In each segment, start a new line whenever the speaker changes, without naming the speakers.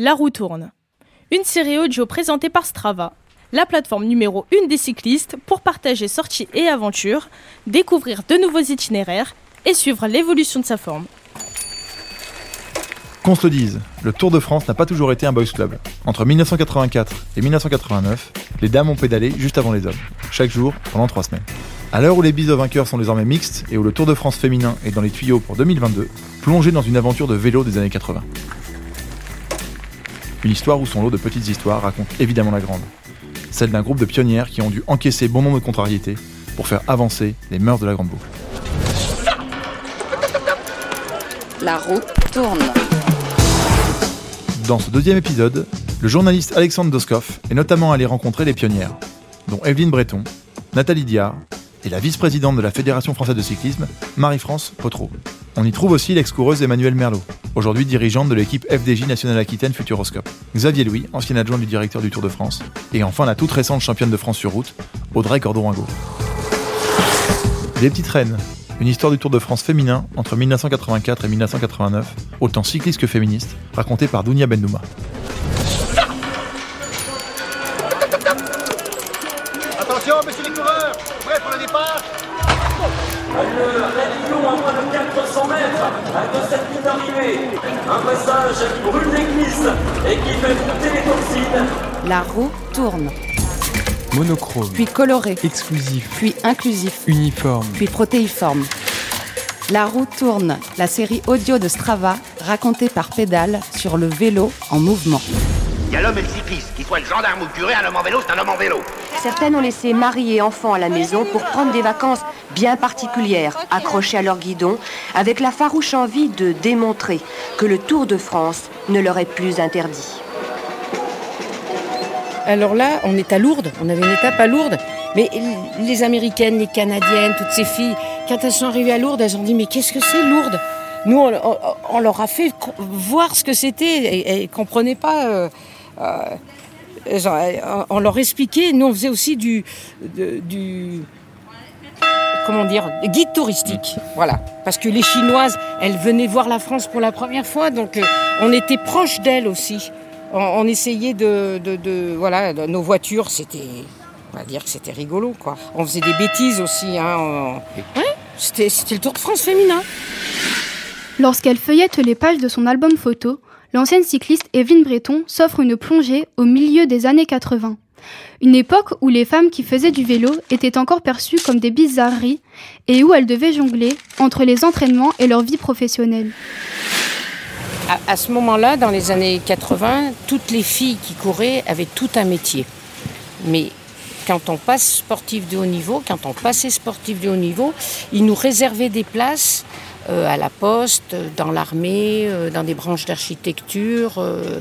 La roue tourne. Une série audio présentée par Strava, la plateforme numéro 1 des cyclistes pour partager sorties et aventures, découvrir de nouveaux itinéraires et suivre l'évolution de sa forme.
Qu'on se le dise, le Tour de France n'a pas toujours été un boys club. Entre 1984 et 1989, les dames ont pédalé juste avant les hommes, chaque jour pendant trois semaines. À l'heure où les bises vainqueurs sont désormais mixtes et où le Tour de France féminin est dans les tuyaux pour 2022, plongez dans une aventure de vélo des années 80. Une histoire où son lot de petites histoires raconte évidemment la grande. Celle d'un groupe de pionnières qui ont dû encaisser bon nombre de contrariétés pour faire avancer les mœurs de la grande boucle.
La roue tourne.
Dans ce deuxième épisode, le journaliste Alexandre Doskov est notamment allé rencontrer les pionnières, dont Evelyne Breton, Nathalie Diard et la vice-présidente de la Fédération française de cyclisme, Marie-France Potreau. On y trouve aussi l'ex-coureuse Emmanuelle Merlot, aujourd'hui dirigeante de l'équipe FDJ Nationale Aquitaine Futuroscope, Xavier Louis, ancien adjoint du directeur du Tour de France, et enfin la toute récente championne de France sur route, Audrey Cordon-Ringo. Les petites reines, une histoire du Tour de France féminin entre 1984 et 1989, autant cycliste que féministe, racontée par Dounia Bendouma.
Un passage qui brûle l'église et qui fait monter les toxines.
La roue tourne.
Monochrome,
Puis coloré.
exclusif,
Puis inclusif.
uniforme.
Puis protéiforme. La roue tourne. La série audio de Strava racontée par Pédale sur le vélo en mouvement.
Il y a l'homme et le cycliste, qu'il soit le gendarme ou le curé, un homme en vélo, c'est un homme en vélo.
Certaines ont laissé mari et enfants à la maison pour prendre des vacances bien particulières, accrochées à leur guidon, avec la farouche envie de démontrer que le Tour de France ne leur est plus interdit.
Alors là, on est à Lourdes, on avait une étape à Lourdes, mais les Américaines, les Canadiennes, toutes ces filles, quand elles sont arrivées à Lourdes, elles ont dit mais qu'est-ce que c'est Lourdes? Nous, on, leur a fait voir ce que c'était et ne comprenaient pas. euh, euh, on leur expliquait, nous on faisait aussi du comment dire, guide touristique, voilà. Parce que les Chinoises, elles venaient voir la France pour la première fois, donc euh, on était proche d'elles aussi. On, on essayait de, de- de- voilà, nos voitures, c'était, on va dire que c'était rigolo, quoi. On faisait des bêtises aussi, hein. on- Ouais, c'était, c'était le Tour de France féminin.
Lorsqu'elle feuillette les pages de son album photo, l'ancienne cycliste Evelyne Breton s'offre une plongée au milieu des années 80. Une époque où les femmes qui faisaient du vélo étaient encore perçues comme des bizarreries et où elles devaient jongler entre les entraînements et leur vie professionnelle.
À, ce moment-là, dans les années 80, toutes les filles qui couraient avaient tout un métier. Mais quand on passe sportif de haut niveau, quand on passait sportif de haut niveau, ils nous réservaient des places à la poste, dans l'armée, euh, dans des branches d'architecture, euh,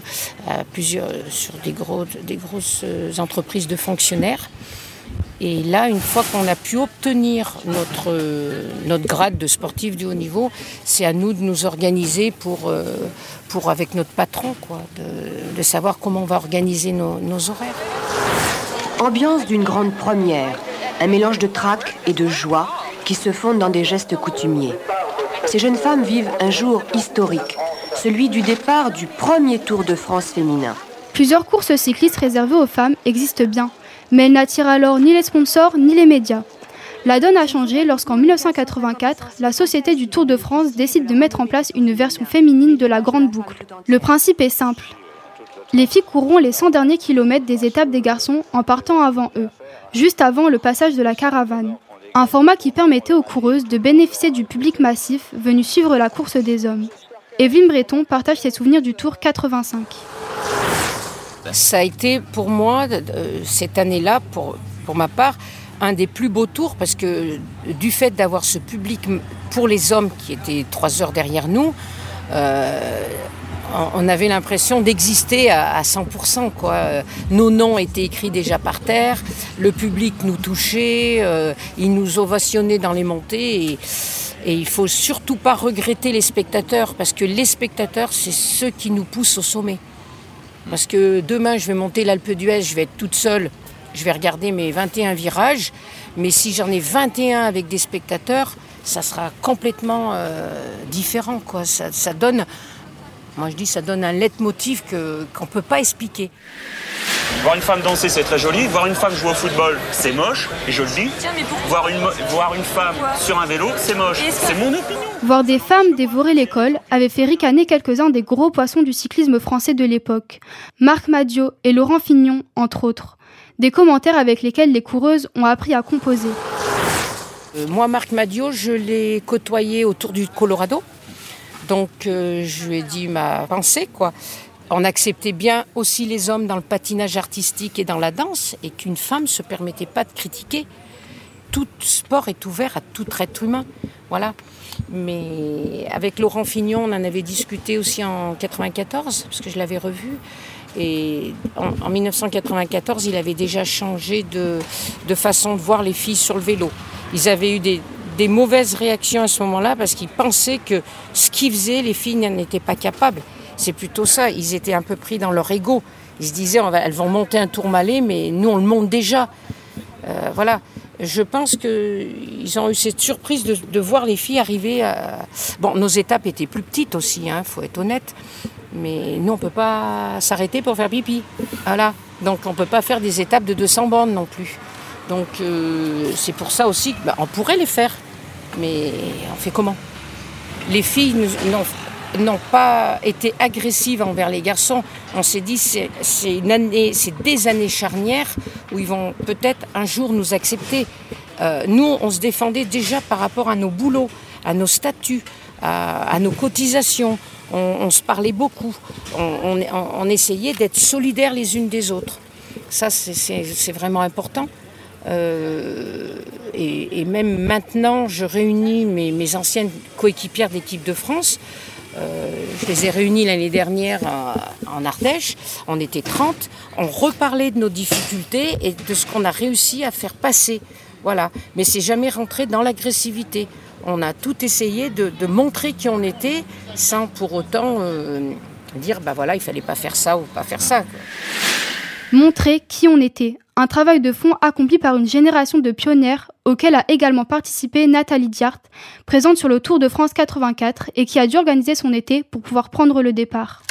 sur des, gros, des grosses euh, entreprises de fonctionnaires. Et là, une fois qu'on a pu obtenir notre, euh, notre grade de sportif du haut niveau, c'est à nous de nous organiser pour, euh, pour avec notre patron, quoi, de, de savoir comment on va organiser nos, nos horaires.
Ambiance d'une grande première, un mélange de trac et de joie qui se fondent dans des gestes coutumiers. Ces jeunes femmes vivent un jour historique, celui du départ du premier Tour de France féminin.
Plusieurs courses cyclistes réservées aux femmes existent bien, mais elles n'attirent alors ni les sponsors ni les médias. La donne a changé lorsqu'en 1984, la Société du Tour de France décide de mettre en place une version féminine de la Grande Boucle. Le principe est simple. Les filles courront les 100 derniers kilomètres des étapes des garçons en partant avant eux, juste avant le passage de la caravane. Un format qui permettait aux coureuses de bénéficier du public massif venu suivre la course des hommes. Evelyne Breton partage ses souvenirs du Tour 85.
Ça a été pour moi, euh, cette année-là, pour, pour ma part, un des plus beaux tours parce que du fait d'avoir ce public pour les hommes qui étaient trois heures derrière nous, euh, on- avait l'impression d'exister à, à 100%. Quoi. Nos noms étaient écrits déjà par terre, le public nous touchait, euh, il nous ovationnait dans les montées. Et, et il faut surtout pas regretter les spectateurs parce que les spectateurs, c'est ceux qui nous poussent au sommet. Parce que demain, je vais monter l'Alpe d'Huez, je vais être toute seule, je vais regarder mes 21 virages. Mais si j'en ai 21 avec des spectateurs, ça sera complètement euh, différent. Quoi. Ça donne Moi je dis ça donne un leitmotiv que, qu'on ne peut pas expliquer.
Voir une femme danser, c'est très joli. Voir une femme jouer au football, c'est moche, et je le dis. Voir une, voir une femme sur un vélo, c'est moche. C'est mon opinion.
Voir des femmes dévorer l'école avait fait ricaner quelques-uns des gros poissons du cyclisme français de l'époque. Marc Madio et Laurent Fignon, entre autres. Des commentaires avec lesquels les coureuses ont appris à composer.
Euh, moi, Marc Madio, je l'ai côtoyé autour du Colorado. Donc, euh, je lui ai dit ma pensée, quoi. On acceptait bien aussi les hommes dans le patinage artistique et dans la danse, et qu'une femme ne se permettait pas de critiquer. Tout sport est ouvert à tout être humain. Voilà. Mais avec Laurent Fignon, on en avait discuté aussi en 94, parce que je l'avais revu. Et en, en 1994, il avait déjà changé de, de façon de voir les filles sur le vélo. Ils avaient eu des, des mauvaises réactions à ce moment-là parce qu'ils pensaient que ce qu'ils faisaient, les filles n'en étaient pas capables. C'est plutôt ça. Ils étaient un peu pris dans leur ego. Ils se disaient, elles vont monter un tourmalet, mais nous, on le monte déjà. Euh, voilà. Je pense qu'ils ont eu cette surprise de, voir les filles arriver à... Bon, nos étapes étaient plus petites aussi, il faut être honnête. Mais nous, on ne peut pas s'arrêter pour faire pipi. Voilà. Donc, on ne peut pas faire des étapes de 200 bandes non plus. Donc, euh, c'est pour ça aussi qu'on pourrait les faire. Mais on fait comment? Les filles n'ont pas été agressives envers les garçons. On s'est dit c'est des années charnières où ils vont peut-être un jour nous accepter. Euh, nous, on se défendait déjà par rapport à nos boulots, à nos statuts, à, nos cotisations. On, se parlait beaucoup. On, on- essayait d'être solidaires les unes des autres. Ça, c'est vraiment important. Euh, et, même maintenant, je réunis mes, anciennes coéquipières d'équipe de France. Euh, je les ai réunies l'année dernière en, en Ardèche. On était 30. On reparlait de nos difficultés et de ce qu'on a réussi à faire passer. Voilà. Mais c'est jamais rentré dans l'agressivité. On a tout essayé de, montrer qui on était sans pour autant euh, dire bah voilà, il fallait pas faire ça ou pas faire ça.
Montrer qui on était. Un travail de fond accompli par une génération de pionnières auquel a également participé Nathalie Diart, présente sur le Tour de France 84 et qui a dû organiser son été pour pouvoir prendre le départ.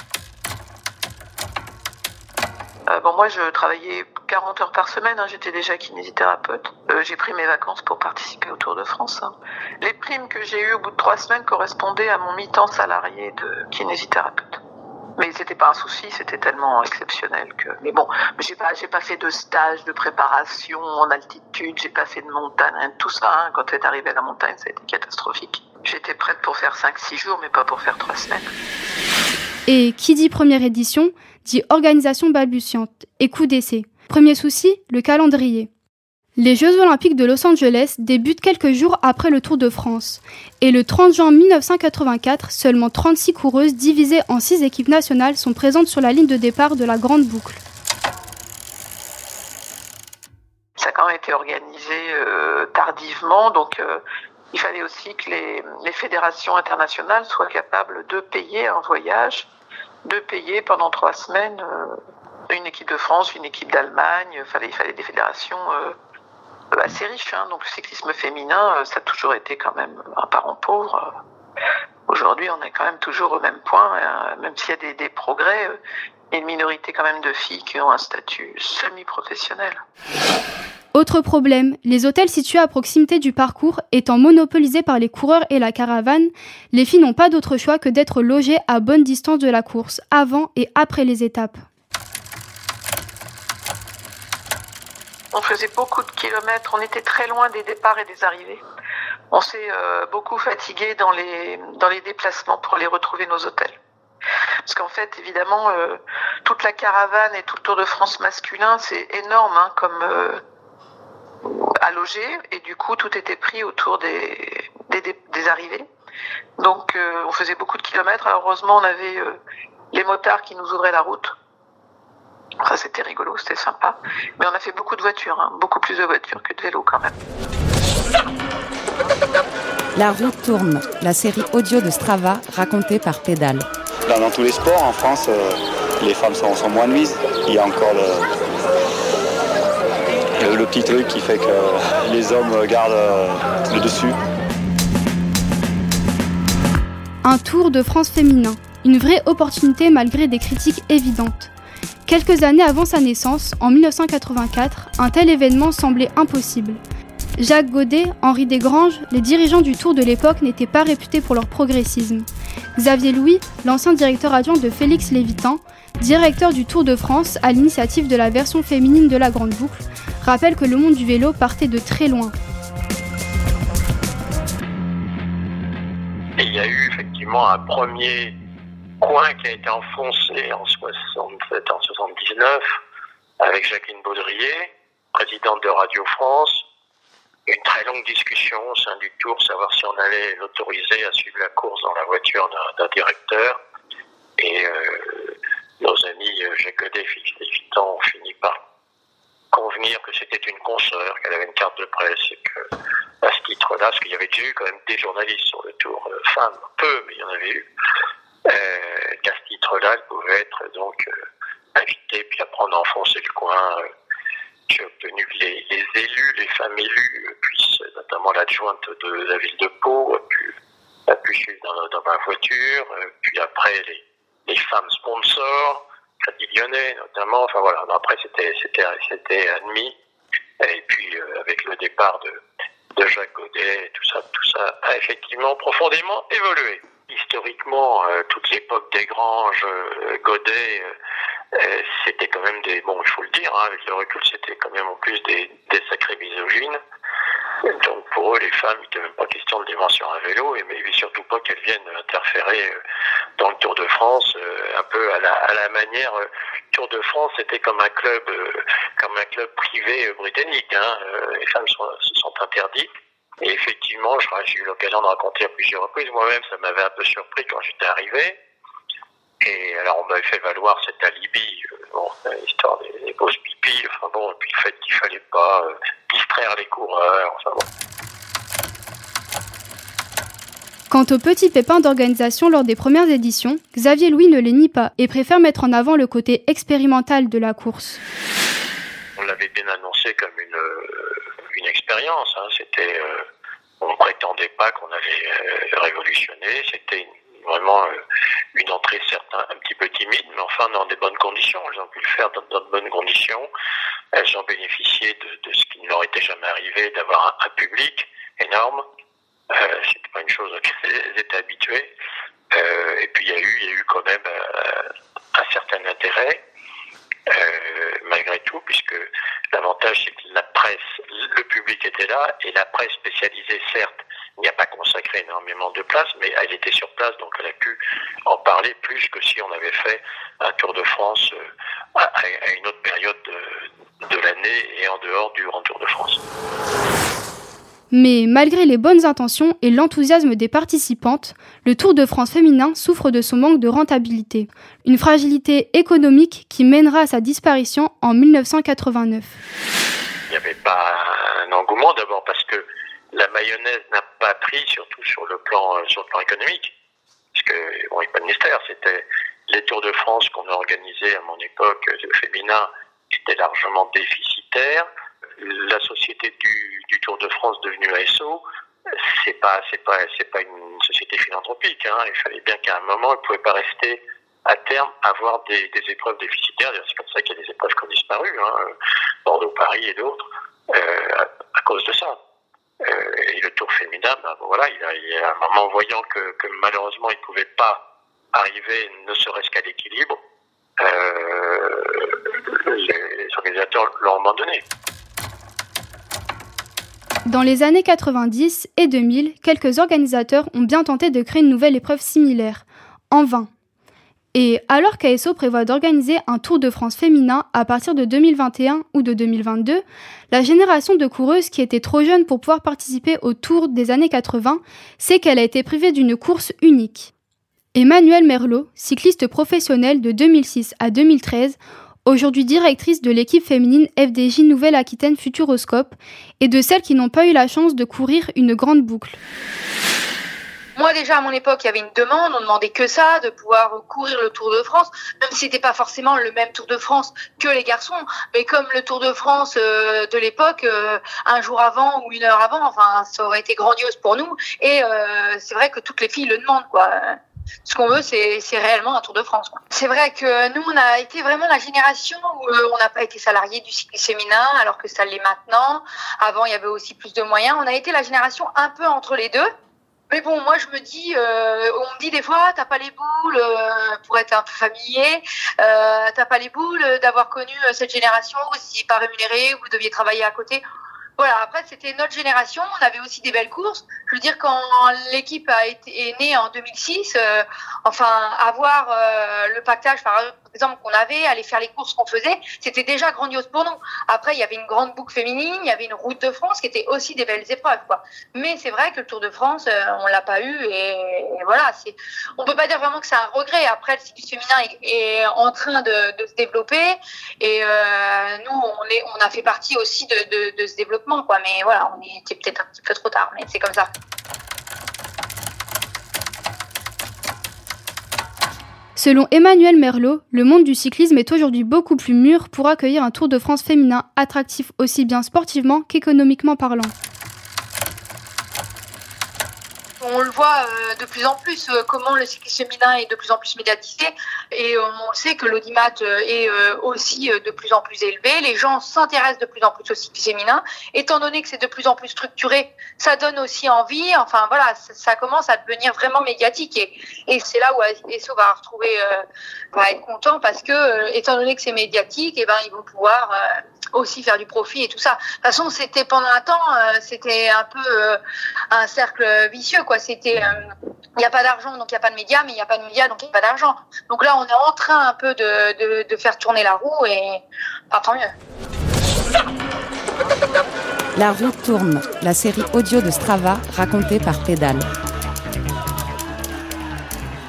Euh, moi, je travaillais 40 heures par semaine. hein, J'étais déjà kinésithérapeute. Euh, j'ai pris mes vacances pour participer au Tour de France. hein. Les primes que j'ai eues au bout de trois semaines correspondaient à mon mi-temps salarié de kinésithérapeute. Mais c'était pas un souci, c'était tellement exceptionnel que. Mais bon, j'ai pas, j'ai pas fait de stage de préparation en altitude, j'ai pas fait de montagne, de tout ça. hein. Quand c'est arrivé à la montagne, ça a été catastrophique. J'étais prête pour faire 5-6 jours, mais pas pour faire 3 semaines.
Et qui dit première édition dit organisation balbutiante et coup d'essai. Premier souci, le calendrier. Les Jeux olympiques de Los Angeles débutent quelques jours après le Tour de France. Et le 30 juin 1984, seulement 36 coureuses divisées en 6 équipes nationales sont présentes sur la ligne de départ de la Grande Boucle.
ça a quand même été organisé euh, tardivement, donc euh, il fallait aussi que les, fédérations internationales soient capables de payer un voyage, de payer pendant trois semaines euh, une équipe de France, une équipe d'Allemagne. Il fallait, des fédérations assez riches. Hein. Donc le cyclisme féminin, euh, ça a toujours été quand même un parent pauvre. Aujourd'hui, on est quand même toujours au même point, hein. même s'il y a des, des progrès. euh, a une minorité quand même de filles qui ont un statut semi-professionnel.
Autre problème, les hôtels situés à proximité du parcours étant monopolisés par les coureurs et la caravane, les filles n'ont pas d'autre choix que d'être logées à bonne distance de la course, avant et après les étapes.
On faisait beaucoup de kilomètres, on était très loin des départs et des arrivées. On s'est euh, beaucoup fatigué dans les, dans les déplacements pour aller retrouver nos hôtels. Parce qu'en fait, évidemment, euh, toute la caravane et tout le Tour de France masculin, c'est énorme hein, comme euh, à loger. Et du coup, tout était pris autour des, des, arrivées. Donc, euh, on faisait beaucoup de kilomètres. Heureusement, on avait les motards qui nous ouvraient la route. Ça, c'était rigolo, c'était sympa. Mais on a fait beaucoup de voitures, hein, beaucoup plus de voitures que de vélos quand même.
La roue tourne, la série audio de Strava racontée par Pédale.
Dans, dans tous les sports, en France, euh, les femmes sont, sont moins mises. Il y a encore le, le, le petit truc qui fait que les hommes gardent euh, le dessus.
Un Tour de France féminin. Une vraie opportunité malgré des critiques évidentes. Quelques années avant sa naissance, en 1984, un tel événement semblait impossible. Jacques Godet, Henri Desgranges, les dirigeants du Tour de l'époque n'étaient pas réputés pour leur progressisme. Xavier Louis, l'ancien directeur adjoint de Félix Lévitan, directeur du Tour de France à l'initiative de la version féminine de la Grande Boucle, rappelle que le monde du vélo partait de très loin.
il y a eu effectivement un premier coin qui a été enfoncé en 67, en 79, avec Jacqueline Baudrier, présidente de Radio France. Une très longue discussion au sein du tour, savoir si on allait l'autoriser à suivre la course dans la voiture d'un directeur. Et euh, nos amis euh, Jacques Godet et Lévitan ont fini par convenir que c'était une consoeur, qu'elle avait une carte de presse et que à ce titre-là, parce qu'il y avait eu quand même des journalistes sur le tour, euh, femmes, peu, mais il y en avait eu, qu'à ce titre-là, elle pouvait être donc euh, invitée, puis après on a enfoncé le coin. Euh, J'ai obtenu que les, les, élus, les femmes élues, euh, puissent, notamment l'adjointe de la ville de Pau, a pu, a pu suivre dans, dans ma voiture, euh, puis après les, les femmes sponsors, Cathy Lyonnais notamment, enfin voilà, après c'était c'était c'était admis, et puis euh, avec le départ de, de Jacques Godet, tout ça, tout ça a effectivement profondément évolué historiquement, euh, toute l'époque des Granges, euh, Godet, euh, c'était quand même des, bon, il faut le dire, hein, avec le recul, c'était quand même en plus des, sacrés misogynes. Donc pour eux, les femmes, il n'était même pas question de les voir sur un vélo, et mais surtout pas qu'elles viennent interférer dans le Tour de France, un peu à la, à la manière. Tour de France, c'était comme un club, comme un club privé britannique. Hein, les femmes se sont interdites. Et effectivement, j'ai eu l'occasion de raconter à plusieurs reprises. Moi-même, ça m'avait un peu surpris quand j'étais arrivé. Et alors, on m'avait fait valoir cet alibi, euh, bon, l'histoire des, des pauses pipi, enfin bon, et puis le fait qu'il fallait pas euh, distraire les coureurs, enfin bon.
Quant aux petits pépins d'organisation lors des premières éditions, Xavier Louis ne les nie pas et préfère mettre en avant le côté expérimental de la course.
On l'avait bien annoncé comme une, euh, une expérience. Hein. C'était, euh, on ne prétendait pas qu'on allait euh, révolutionner. C'était vraiment euh, une entrée certes un, petit peu timide, mais enfin dans des bonnes conditions. Elles ont pu le faire dans, de bonnes conditions. Elles ont bénéficié de, ce qui ne leur était jamais arrivé, d'avoir un, public énorme. Euh, c'était pas une chose à laquelle elles étaient habituées. Euh, et puis il y a eu, il y a eu quand même un certain intérêt malgré tout, puisque l'avantage c'est que la presse, le public était là, et la presse spécialisée, certes, n'y a pas consacré énormément de place, mais elle était sur place, donc elle a pu en parler plus que si on avait fait un Tour de France euh, à, une autre période de, de l'année et en dehors du Grand Tour de France.
Mais malgré les bonnes intentions et l'enthousiasme des participantes, le Tour de France féminin souffre de son manque de rentabilité, une fragilité économique qui mènera à sa disparition en 1989.
Il n'y avait pas un engouement d'abord parce que la mayonnaise n'a pas pris, surtout sur le plan, euh, sur le plan économique. Parce que, bon, il n'y a pas de mystère, c'était les Tours de France qu'on a organisés à mon époque, le féminin, étaient largement déficitaires. La société du, Tour de France devenue ASO, c'est pas, c'est pas, c'est pas une société philanthropique. Hein. Il fallait bien qu'à un moment, elle pouvait pas rester à terme avoir des, épreuves déficitaires. C'est comme ça qu'il y a des épreuves qui ont disparu, hein. Bordeaux-Paris et d'autres, euh, à, cause de ça. Euh, et le Tour féminin, ben, voilà, il a, a un moment voyant que, malheureusement il pouvait pas arriver, ne serait-ce qu'à l'équilibre, euh, les organisateurs l'ont abandonné.
Dans les années 90 et 2000, quelques organisateurs ont bien tenté de créer une nouvelle épreuve similaire, en vain. Et alors qu'ASO prévoit d'organiser un Tour de France féminin à partir de 2021 ou de 2022, la génération de coureuses qui était trop jeune pour pouvoir participer au Tour des années 80 sait qu'elle a été privée d'une course unique. Emmanuelle Merlot, cycliste professionnelle de 2006 à 2013, aujourd'hui directrice de l'équipe féminine FDJ Nouvelle-Aquitaine Futuroscope et de celles qui n'ont pas eu la chance de courir une grande boucle.
Moi déjà à mon époque, il y avait une demande, on demandait que ça, de pouvoir courir le Tour de France, même si c'était pas forcément le même Tour de France que les garçons, mais comme le Tour de France euh, de l'époque, euh, un jour avant ou une heure avant, enfin ça aurait été grandiose pour nous. Et euh, c'est vrai que toutes les filles le demandent quoi. Ce qu'on veut, c'est réellement un Tour de France. C'est vrai que nous, on a été vraiment la génération où euh, on n'a pas été salarié du cyclisme féminin, alors que ça l'est maintenant. Avant, il y avait aussi plus de moyens. On a été la génération un peu entre les deux. Mais bon, moi je me dis, euh, on me dit des fois, t'as pas les boules euh, pour être un peu familier, t'as pas les boules d'avoir connu cette génération, si pas rémunéré, vous deviez travailler à côté. Voilà, après c'était notre génération, on avait aussi des belles courses. Je veux dire, quand l'équipe a été est née en 2006, euh, enfin avoir euh, le pactage par exemple qu'on avait, aller faire les courses qu'on faisait, c'était déjà grandiose pour nous. Après, il y avait une grande boucle féminine, il y avait une route de France qui était aussi des belles épreuves, quoi. Mais c'est vrai que le Tour de France, euh, on l'a pas eu et, voilà, c'est, on peut pas dire vraiment que c'est un regret. Après, le cyclisme féminin est, en train de, se développer et euh, nous, on est, on a fait partie aussi de, de, de ce développement, quoi. Mais voilà, on était peut-être un petit peu trop tard, mais c'est comme ça.
Selon Emmanuel Merlot, le monde du cyclisme est aujourd'hui beaucoup plus mûr pour accueillir un Tour de France féminin attractif aussi bien sportivement qu'économiquement parlant.
On le voit euh, de plus en plus euh, comment le cyclisme féminin est de plus en plus médiatisé et on sait que l'audimat euh, est euh, aussi euh, de plus en plus élevé. Les gens s'intéressent de plus en plus au cyclisme féminin. Étant donné que c'est de plus en plus structuré, ça donne aussi envie. Enfin voilà, ça, commence à devenir vraiment médiatique et, c'est là où ESSO va retrouver, euh, va être content parce que euh, étant donné que c'est médiatique, et eh ben ils vont pouvoir aussi faire du profit et tout ça. De toute façon, c'était pendant un temps, c'était un peu un cercle vicieux quoi c'était il n'y a pas d'argent donc il n'y a pas de médias mais il n'y a pas de médias donc il n'y a pas d'argent donc là on est en train un peu de, de, de faire tourner la roue et enfin, tant mieux
La roue tourne, la série audio de Strava racontée par Pédale.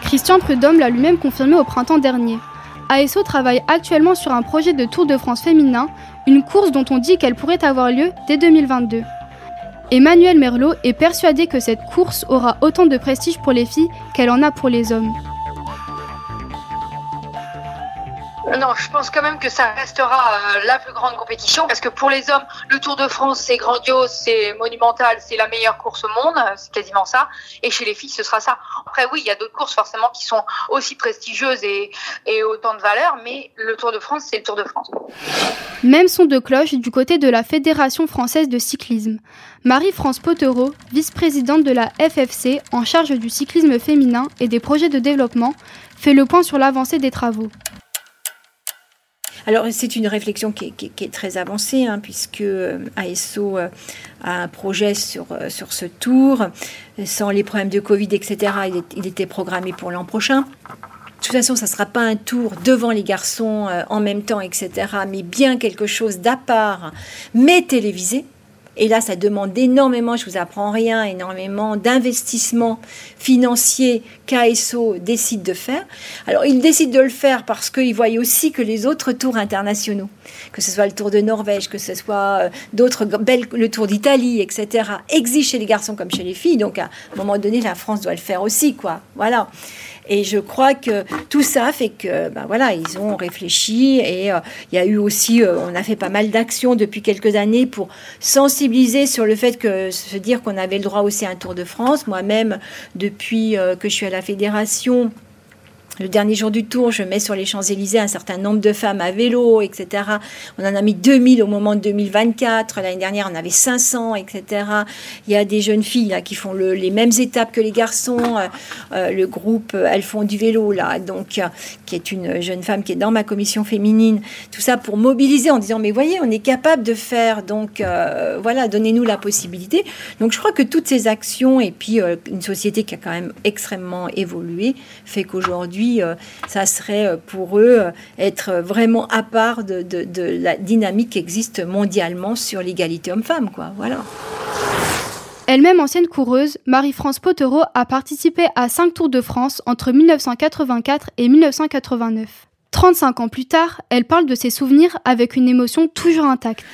Christian Prudhomme l'a lui-même confirmé au printemps dernier. ASO travaille actuellement sur un projet de Tour de France féminin, une course dont on dit qu'elle pourrait avoir lieu dès 2022. Emmanuel Merlot est persuadé que cette course aura autant de prestige pour les filles qu'elle en a pour les hommes.
Non, je pense quand même que ça restera euh, la plus grande compétition parce que pour les hommes, le Tour de France, c'est grandiose, c'est monumental, c'est la meilleure course au monde, euh, c'est quasiment ça. Et chez les filles, ce sera ça. Après, oui, il y a d'autres courses forcément qui sont aussi prestigieuses et, et autant de valeur, mais le Tour de France, c'est le Tour de France.
Même son de cloche du côté de la Fédération française de cyclisme. Marie-France Potereau, vice-présidente de la FFC en charge du cyclisme féminin et des projets de développement, fait le point sur l'avancée des travaux.
Alors c'est une réflexion qui est, très avancée, hein, puisque ASO a un projet sur, sur ce tour. Sans les problèmes de Covid, etc., il, était programmé pour l'an prochain. De toute façon, ça ne sera pas un tour devant les garçons euh, en même temps, etc., mais bien quelque chose d'à part, mais télévisé. Et là, ça demande énormément, je vous apprends rien, énormément d'investissements financiers qu'ASO décide de faire. Alors, il décide de le faire parce qu'il voit aussi que les autres tours internationaux, que ce soit le Tour de Norvège, que ce soit d'autres belles, le Tour d'Italie, etc., exigent chez les garçons comme chez les filles. Donc, à un moment donné, la France doit le faire aussi, quoi. Voilà. Et je crois que tout ça fait que, ben voilà, ils ont réfléchi et euh, il y a eu aussi, euh, on a fait pas mal d'actions depuis quelques années pour sensibiliser sur le fait que se dire qu'on avait le droit aussi à un Tour de France. Moi-même, depuis euh, que je suis à la fédération, le dernier jour du tour, je mets sur les Champs-Élysées un certain nombre de femmes à vélo, etc. On en a mis 2000 au moment de 2024. L'année dernière, on avait 500, etc. Il y a des jeunes filles qui font le, les mêmes étapes que les garçons. Euh, euh, le groupe euh, Elles font du vélo, là, donc, qui est une jeune femme qui est dans ma commission féminine. Tout ça pour mobiliser en disant, mais voyez, on est capable de faire. Donc, voilà, donnez-nous la possibilité. Donc, je crois que toutes ces actions et puis une société qui a quand même extrêmement évolué fait qu'aujourd'hui, euh, ça serait pour eux être vraiment à part de, de, de, la dynamique qui existe mondialement sur l'égalité homme-femme, quoi. Voilà.
Elle-même ancienne coureuse, Marie-France Potereau a participé à 5 Tours de France entre 1984 et 1989. 35 ans plus tard, elle parle de ses souvenirs avec une émotion toujours intacte.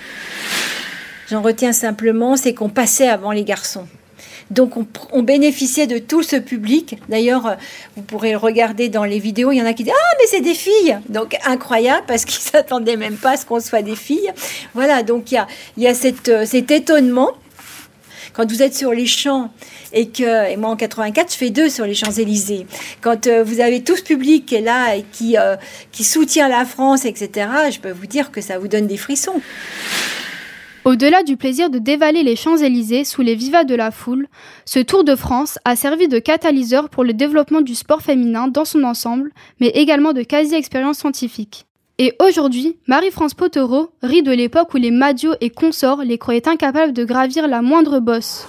J'en retiens simplement, c'est qu'on passait avant les garçons. Donc on, bénéficiait de tout ce public. D'ailleurs, vous pourrez le regarder dans les vidéos. Il y en a qui disent Ah, mais c'est des filles Donc incroyable parce qu'ils s'attendaient même pas à ce qu'on soit des filles. Voilà, donc il y a, y a cette, cet étonnement Quand vous êtes sur les champs et que, et moi en 84, je fais deux sur les Champs-Élysées. Quand euh, vous avez tout ce public qui est là et qui, euh, qui soutient la France, etc., je peux vous dire que ça vous donne des frissons.
Au-delà du plaisir de dévaler les Champs-Élysées sous les vivas de la foule, ce Tour de France a servi de catalyseur pour le développement du sport féminin dans son ensemble, mais également de quasi-expérience scientifique. Et aujourd'hui, Marie-France Potereau rit de l'époque où les Madiot et consorts les croyaient incapables de gravir la moindre bosse.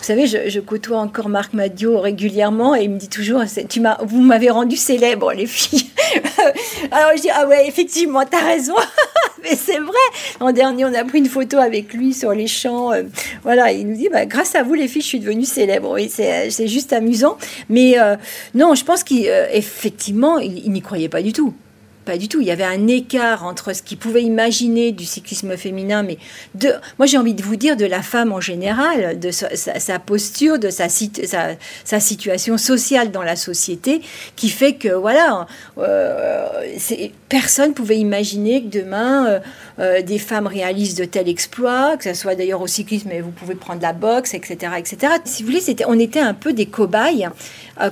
Vous savez, je, côtoie encore Marc Madiot régulièrement et il me dit toujours Vous m'avez rendu célèbre, les filles. Alors je dis Ah ouais, effectivement, t'as raison. Mais c'est vrai. L'an dernier, on a pris une photo avec lui sur les champs. Euh, voilà, il nous dit bah, Grâce à vous, les filles, je suis devenue célèbre. Oui, c'est, juste amusant. Mais euh, non, je pense qu'effectivement, il n'y croyait pas du tout. Pas du tout. Il y avait un écart entre ce qu'il pouvait imaginer du cyclisme féminin, mais de, moi j'ai envie de vous dire de la femme en général, de sa, posture, de sa, sa, situation sociale dans la société, qui fait que voilà, euh, personne pouvait imaginer que demain euh, euh, des femmes réalisent de tels exploits, que ce soit d'ailleurs au cyclisme, mais vous pouvez prendre la boxe, etc., etc. Si vous voulez, on était un peu des cobayes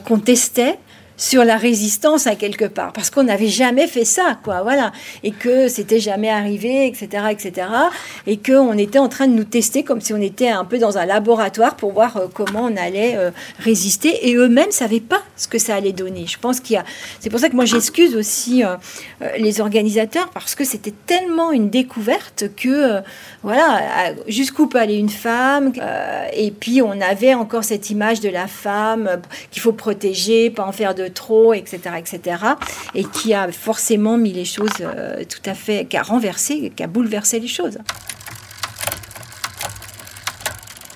qu'on testait sur la résistance à quelque part, parce qu'on n'avait jamais fait ça, quoi, voilà, et que c'était jamais arrivé, etc., etc., et qu'on était en train de nous tester comme si on était un peu dans un laboratoire pour voir euh, comment on allait euh, résister, et eux-mêmes savaient pas ce que ça allait donner. Je pense qu'il y a, c'est pour ça que moi j'excuse aussi euh, les organisateurs parce que c'était tellement une découverte que, voilà, jusqu'où peut aller une femme, et puis on avait encore cette image de la femme qu'il faut protéger, pas en faire de trop, etc., etc., et qui a forcément mis les choses euh, tout à fait, qui a renversé, qui a bouleversé les choses.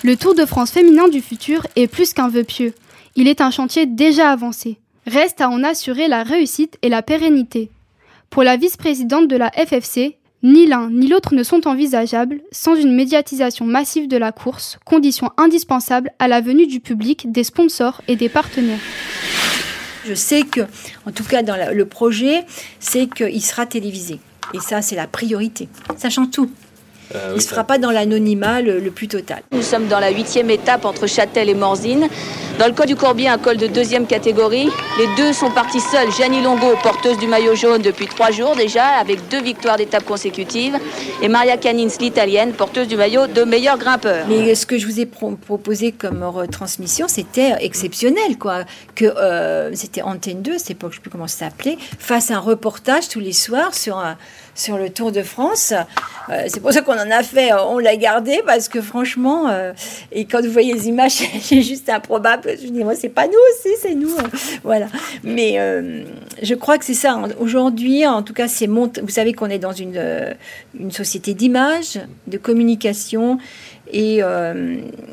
Le Tour de France féminin du futur est plus qu'un vœu pieux. Il est un chantier déjà avancé. Reste à en assurer la réussite et la pérennité. Pour la vice-présidente de la FFC, ni l'un ni l'autre ne sont envisageables sans une médiatisation massive de la course, condition indispensable à la venue du public, des sponsors et des partenaires.
Je sais que, en tout cas dans le projet, c'est qu'il sera télévisé. Et ça, c'est la priorité, sachant tout. Euh, Il ne se fera pas dans l'anonymat le, plus total.
Nous sommes dans la huitième étape entre Châtel et Morzine. Dans le col du Corbier, un col de deuxième catégorie. Les deux sont partis seuls. Jeannie Longo, porteuse du maillot jaune depuis trois jours déjà, avec deux victoires d'étape consécutives. Et Maria Canins, l'italienne, porteuse du maillot de meilleur grimpeur.
Mais ce que je vous ai proposé comme retransmission, c'était exceptionnel, quoi. Que euh, c'était Antenne 2, c'est pas que je sais plus comment ça s'appelait, fasse un reportage tous les soirs sur un sur le Tour de France. Euh, c'est pour ça qu'on en a fait, euh, on l'a gardé parce que franchement, euh, et quand vous voyez les images, c'est juste improbable. Je dis, moi, c'est pas nous aussi, c'est nous. voilà. Mais je crois que c'est ça. Aujourd'hui, en tout cas, c'est vous savez qu'on est dans une, une société d'image, de communication. Et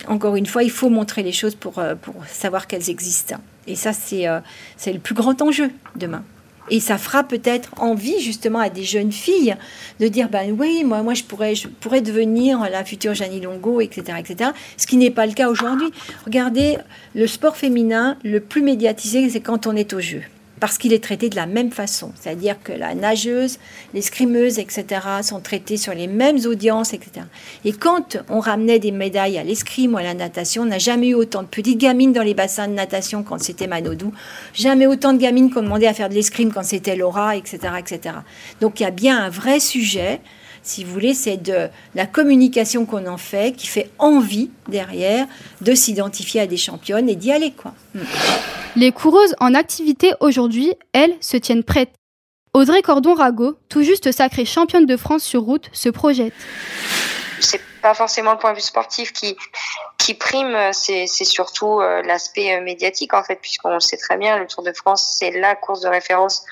encore une fois, il faut montrer les choses pour, pour savoir qu'elles existent. Et ça, c'est c'est le plus grand enjeu demain. Et ça fera peut-être envie justement à des jeunes filles de dire ben oui, moi, je, pourrais, devenir la future Janie Longo, etc. etc. Ce qui n'est pas le cas aujourd'hui. Regardez, le sport féminin le plus médiatisé, c'est quand on est au jeu parce qu'il est traité de la même façon. C'est-à-dire que la nageuse, les scrimeuses, etc., sont traitées sur les mêmes audiences, etc. Et quand on ramenait des médailles à l'escrime ou à la natation, on n'a jamais eu autant de petites gamines dans les bassins de natation quand c'était Manodou, jamais autant de gamines qu'on demandait à faire de l'escrime quand c'était Laura, etc., etc. Donc il y a bien un vrai sujet si vous voulez, c'est de la communication qu'on en fait qui fait envie derrière de s'identifier à des championnes et d'y aller, quoi. Hmm.
Les coureuses en activité aujourd'hui, elles, se tiennent prêtes. Audrey Cordon-Rago, tout juste sacrée championne de France sur route, se projette.
C'est pas forcément le point de vue sportif qui, qui prime, c'est surtout euh, l'aspect euh, médiatique en fait, puisqu'on sait très bien, le Tour de France, c'est la course de référence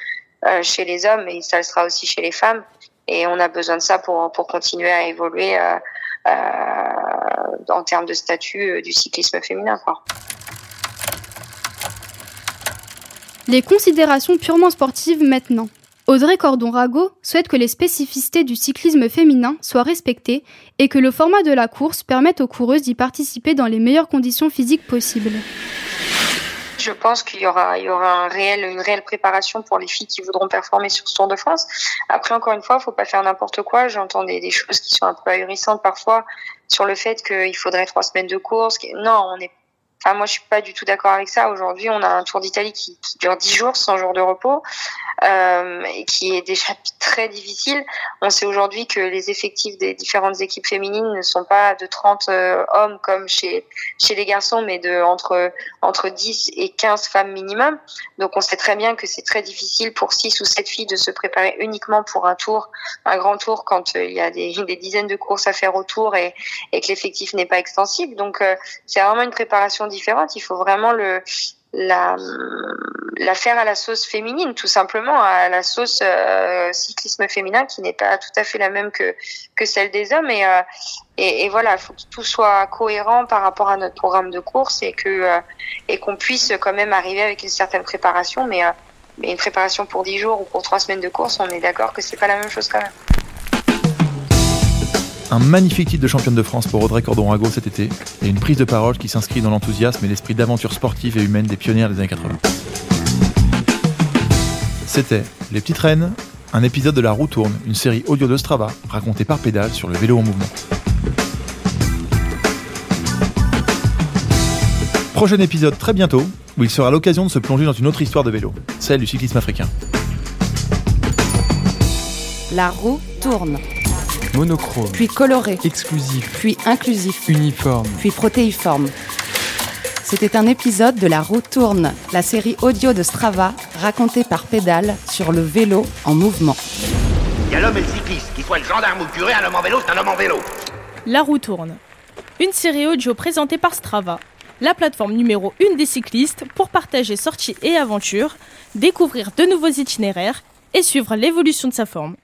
euh, chez les hommes et ça le sera aussi chez les femmes. Et on a besoin de ça pour, pour continuer à évoluer en termes de statut du cyclisme féminin.
Les considérations purement sportives maintenant. Audrey Cordon-Rago souhaite que les spécificités du cyclisme féminin soient respectées et que le format de la course permette aux coureuses d'y participer dans les meilleures conditions physiques possibles.
Je pense qu'il y aura, il y aura une réelle préparation pour les filles qui voudront performer sur ce Tour de France. Après, encore une fois, faut pas faire n'importe quoi. J'entends des, des, choses qui sont un peu ahurissantes parfois sur le fait qu'il faudrait trois semaines de course. Non, on est Moi, je suis pas du tout d'accord avec ça. Aujourd'hui, on a un Tour d'Italie qui, dure 10 jours, 100 jours de repos, euh, et qui est déjà très difficile. On sait aujourd'hui que les effectifs des différentes équipes féminines ne sont pas de 30 euh, hommes comme chez chez les garçons, mais de entre entre 10 et 15 femmes minimum. Donc, on sait très bien que c'est très difficile pour 6 ou 7 filles de se préparer uniquement pour un tour, un grand tour, quand euh, il y a des, dizaines de courses à faire autour et, que l'effectif n'est pas extensible. Donc, c'est vraiment une préparation différente. Il faut vraiment le la, faire à la sauce féminine, tout simplement, à la sauce euh, cyclisme féminin qui n'est pas tout à fait la même que, que celle des hommes. Et, euh, et, voilà, il faut que tout soit cohérent par rapport à notre programme de course et euh, qu'on puisse quand même arriver avec une certaine préparation. Mais, mais une préparation pour 10 jours ou pour 3 semaines de course, on est d'accord que c'est pas la même chose quand même.
Un magnifique titre de championne de France pour Audrey Cordon-Rago cet été et une prise de parole qui s'inscrit dans l'enthousiasme et l'esprit d'aventure sportive et humaine des pionnières des années 80. C'était Les Petites Reines, un épisode de La Roue Tourne, une série audio de Strava racontée par Pédale sur le vélo en mouvement. Prochain épisode très bientôt où il sera l'occasion de se plonger dans une autre histoire de vélo, celle du cyclisme africain.
La roue tourne.
Monochrome.
Puis coloré.
Exclusif.
Puis inclusif.
Uniforme.
Puis protéiforme. C'était un épisode de La roue tourne, la série audio de Strava racontée par Pédale sur le vélo en mouvement.
Il y a l'homme et le cycliste, qu'il soit le gendarme ou le curé, un homme en vélo, c'est un homme en vélo.
La roue tourne. Une série audio présentée par Strava, la plateforme numéro 1 des cyclistes pour partager sorties et aventures, découvrir de nouveaux itinéraires et suivre l'évolution de sa forme.